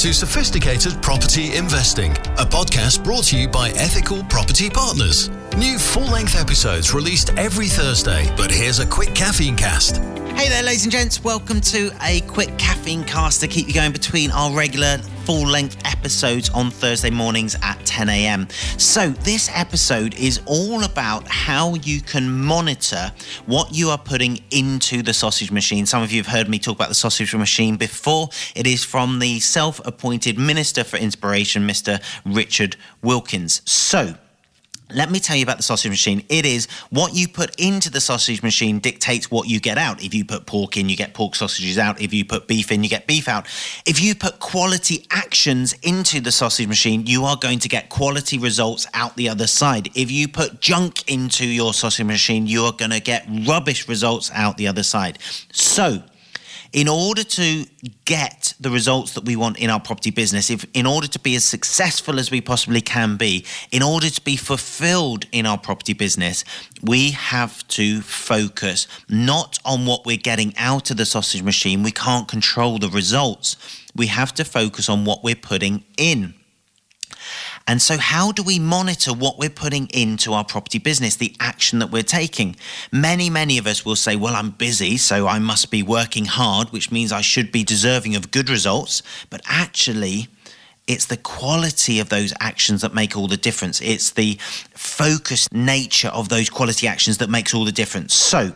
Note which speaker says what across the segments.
Speaker 1: to Sophisticated Property Investing, a podcast brought to you by Ethical Property Partners. New full length episodes released every Thursday, but here's a quick caffeine cast.
Speaker 2: Hey there, ladies and gents. Welcome to a quick caffeine cast to keep you going between our regular full length episodes on Thursday mornings at 10 a.m. So, this episode is all about how you can monitor what you are putting into the sausage machine. Some of you have heard me talk about the sausage machine before. It is from the self appointed Minister for Inspiration, Mr. Richard Wilkins. So, let me tell you about the sausage machine. It is what you put into the sausage machine dictates what you get out. If you put pork in, you get pork sausages out. If you put beef in, you get beef out. If you put quality actions into the sausage machine, you are going to get quality results out the other side. If you put junk into your sausage machine, you are going to get rubbish results out the other side. So, in order to get the results that we want in our property business, if in order to be as successful as we possibly can be, in order to be fulfilled in our property business, we have to focus not on what we're getting out of the sausage machine. We can't control the results. We have to focus on what we're putting in. And so, how do we monitor what we're putting into our property business, the action that we're taking? Many, many of us will say, Well, I'm busy, so I must be working hard, which means I should be deserving of good results. But actually, it's the quality of those actions that make all the difference. It's the focused nature of those quality actions that makes all the difference. So,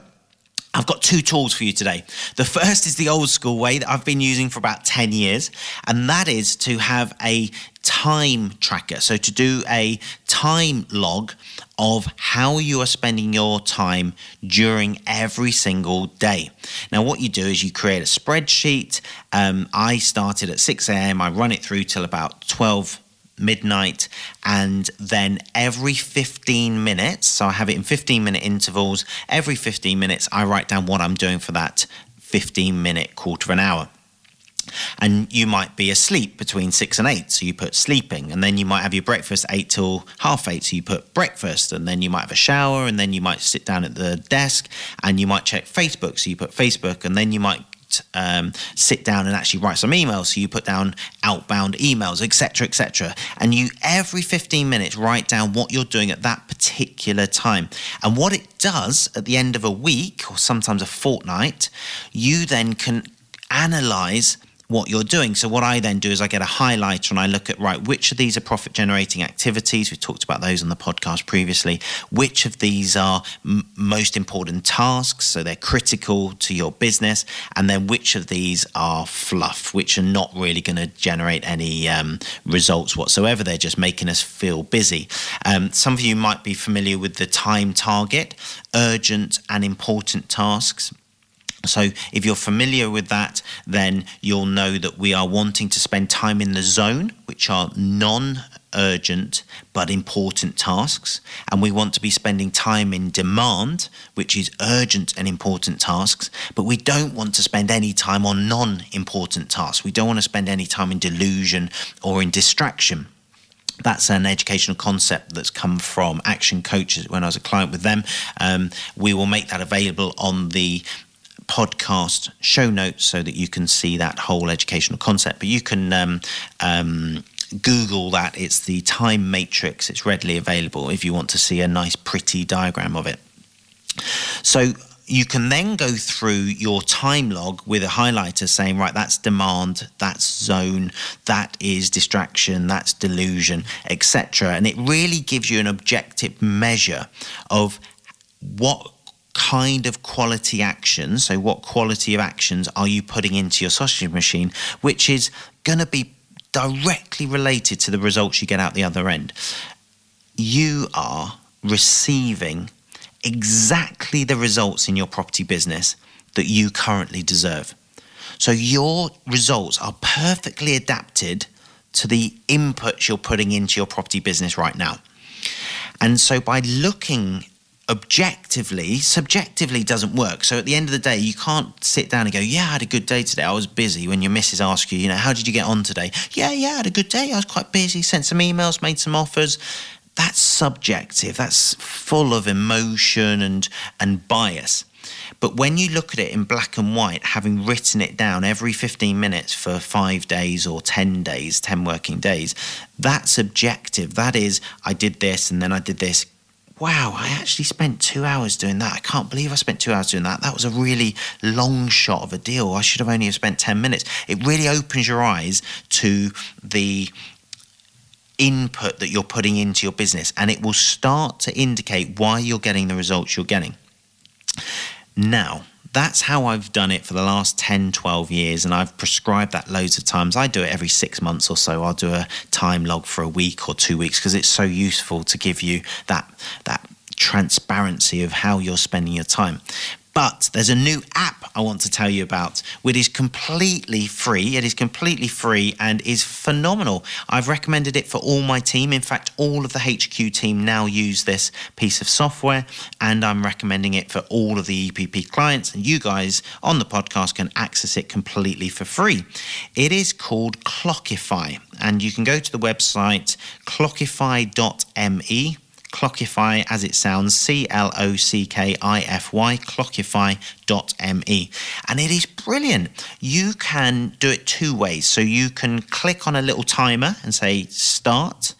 Speaker 2: I've got two tools for you today. The first is the old school way that I've been using for about 10 years, and that is to have a time tracker. So, to do a time log of how you are spending your time during every single day. Now, what you do is you create a spreadsheet. Um, I started at 6 a.m., I run it through till about 12 midnight, and then every 15 minutes, so I have it in 15 minute intervals, every 15 minutes, I write down what I'm doing for that 15 minute quarter of an hour. And you might be asleep between six and eight, so you put sleeping. And then you might have your breakfast eight till half eight, so you put breakfast. And then you might have a shower, and then you might sit down at the desk and you might check Facebook, so you put Facebook. And then you might um, sit down and actually write some emails. So you put down outbound emails, etc., etc. And you every 15 minutes write down what you're doing at that particular time. And what it does at the end of a week or sometimes a fortnight, you then can analyze what you're doing. So what I then do is I get a highlighter and I look at right which of these are profit generating activities. We talked about those on the podcast previously. Which of these are m- most important tasks, so they're critical to your business, and then which of these are fluff, which are not really going to generate any um, results whatsoever. They're just making us feel busy. Um, some of you might be familiar with the time target, urgent and important tasks so, if you're familiar with that, then you'll know that we are wanting to spend time in the zone, which are non urgent but important tasks. And we want to be spending time in demand, which is urgent and important tasks. But we don't want to spend any time on non important tasks. We don't want to spend any time in delusion or in distraction that's an educational concept that's come from action coaches when i was a client with them um, we will make that available on the podcast show notes so that you can see that whole educational concept. But you can um, um, Google that. It's the time matrix. It's readily available if you want to see a nice, pretty diagram of it. So you can then go through your time log with a highlighter saying, right, that's demand, that's zone, that is distraction, that's delusion, etc. And it really gives you an objective measure of what kind of quality actions, so what quality of actions are you putting into your sausage machine, which is going to be directly related to the results you get out the other end. You are receiving exactly the results in your property business that you currently deserve. So your results are perfectly adapted to the inputs you're putting into your property business right now. And so by looking objectively, subjectively doesn't work. So at the end of the day, you can't sit down and go, Yeah, I had a good day today. I was busy. When your missus asks you, you know, how did you get on today? Yeah, yeah, I had a good day. I was quite busy, sent some emails, made some offers. That's subjective. That's full of emotion and and bias. But when you look at it in black and white, having written it down every 15 minutes for five days or 10 days, 10 working days, that's objective. That is, I did this and then I did this. Wow, I actually spent two hours doing that. I can't believe I spent two hours doing that. That was a really long shot of a deal. I should have only have spent 10 minutes. It really opens your eyes to the input that you're putting into your business and it will start to indicate why you're getting the results you're getting. Now, that's how I've done it for the last 10, 12 years, and I've prescribed that loads of times. I do it every six months or so. I'll do a time log for a week or two weeks because it's so useful to give you that that transparency of how you're spending your time. But there's a new app I want to tell you about, which is completely free. It is completely free and is phenomenal. I've recommended it for all my team. In fact, all of the HQ team now use this piece of software, and I'm recommending it for all of the EPP clients. And you guys on the podcast can access it completely for free. It is called Clockify, and you can go to the website clockify.me Clockify as it sounds, C L O C K I F Y, clockify.me. And it is brilliant. You can do it two ways. So you can click on a little timer and say start,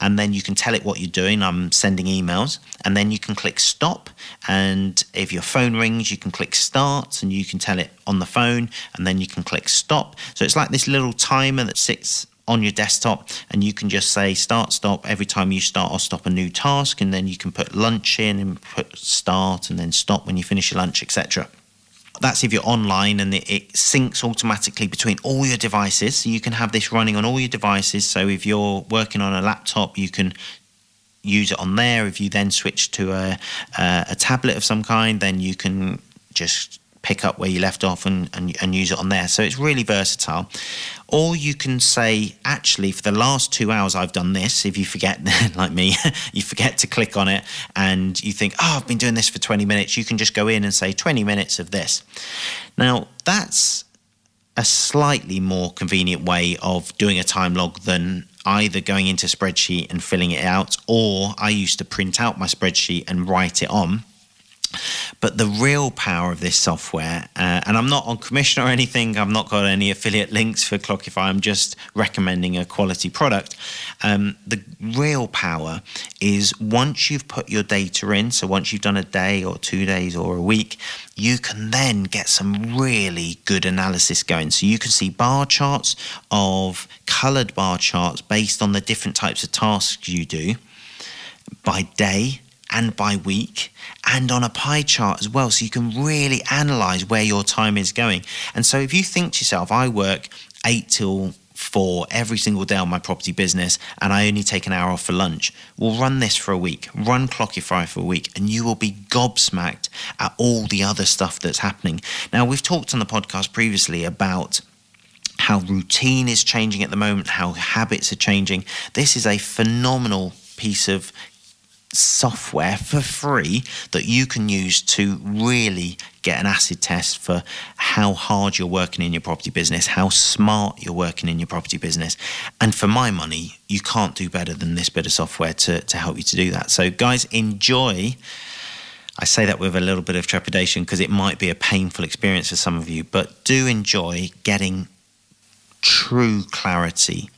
Speaker 2: and then you can tell it what you're doing. I'm sending emails, and then you can click stop. And if your phone rings, you can click start, and you can tell it on the phone, and then you can click stop. So it's like this little timer that sits on your desktop and you can just say start stop every time you start or stop a new task and then you can put lunch in and put start and then stop when you finish your lunch etc that's if you're online and it, syncs automatically between all your devices. So you can have this running on all your devices so if you're working on a laptop you can use it on there. If you then switch to a, a, a tablet of some kind then you can just pick up where you left off and, and, and use it on there. So it's really versatile. Or you can say, actually, for the last two hours, I've done this. If you forget, like me, you forget to click on it and you think, oh, I've been doing this for 20 minutes, you can just go in and say 20 minutes of this. Now, that's a slightly more convenient way of doing a time log than either going into spreadsheet and filling it out, or I used to print out my spreadsheet and write it on. But the real power of this software, uh, and I'm not on commission or anything, I've not got any affiliate links for Clockify, I'm just recommending a quality product. Um, the real power is once you've put your data in, so once you've done a day or two days or a week, you can then get some really good analysis going. So you can see bar charts of colored bar charts based on the different types of tasks you do by day and by week and on a pie chart as well. So you can really analyze where your time is going. And so if you think to yourself, I work eight till four every single day on my property business and I only take an hour off for lunch. We'll run this for a week, run Clockify for a week, and you will be gobsmacked at all the other stuff that's happening. Now, we've talked on the podcast previously about how routine is changing at the moment, how habits are changing. This is a phenomenal piece of software for free that you can use to really get an acid test for how hard you're working in your property business, how smart you're working in your property business. And for my money, you can't do better than this bit of software to, to help you to do that. So, guys, enjoy. I say that with a little bit of trepidation because it might be a painful experience for some of you, but do enjoy getting true clarity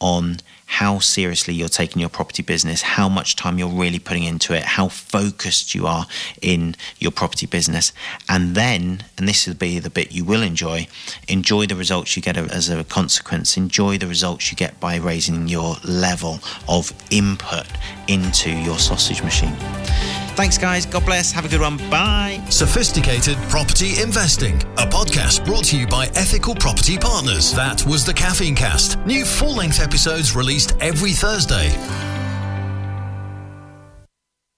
Speaker 2: on how seriously you're taking your property business, how much time you're really putting into it, how focused you are in your property business. And then, and this will be the bit you will enjoy, enjoy the results you get as a consequence, enjoy the results you get by raising your level of input into your sausage machine. Thanks, guys. God bless. Have a good one. Bye.
Speaker 1: Sophisticated Property Investing, a podcast brought to you by Ethical Property Partners. That was the Caffeine Cast. New full length episodes released every Thursday.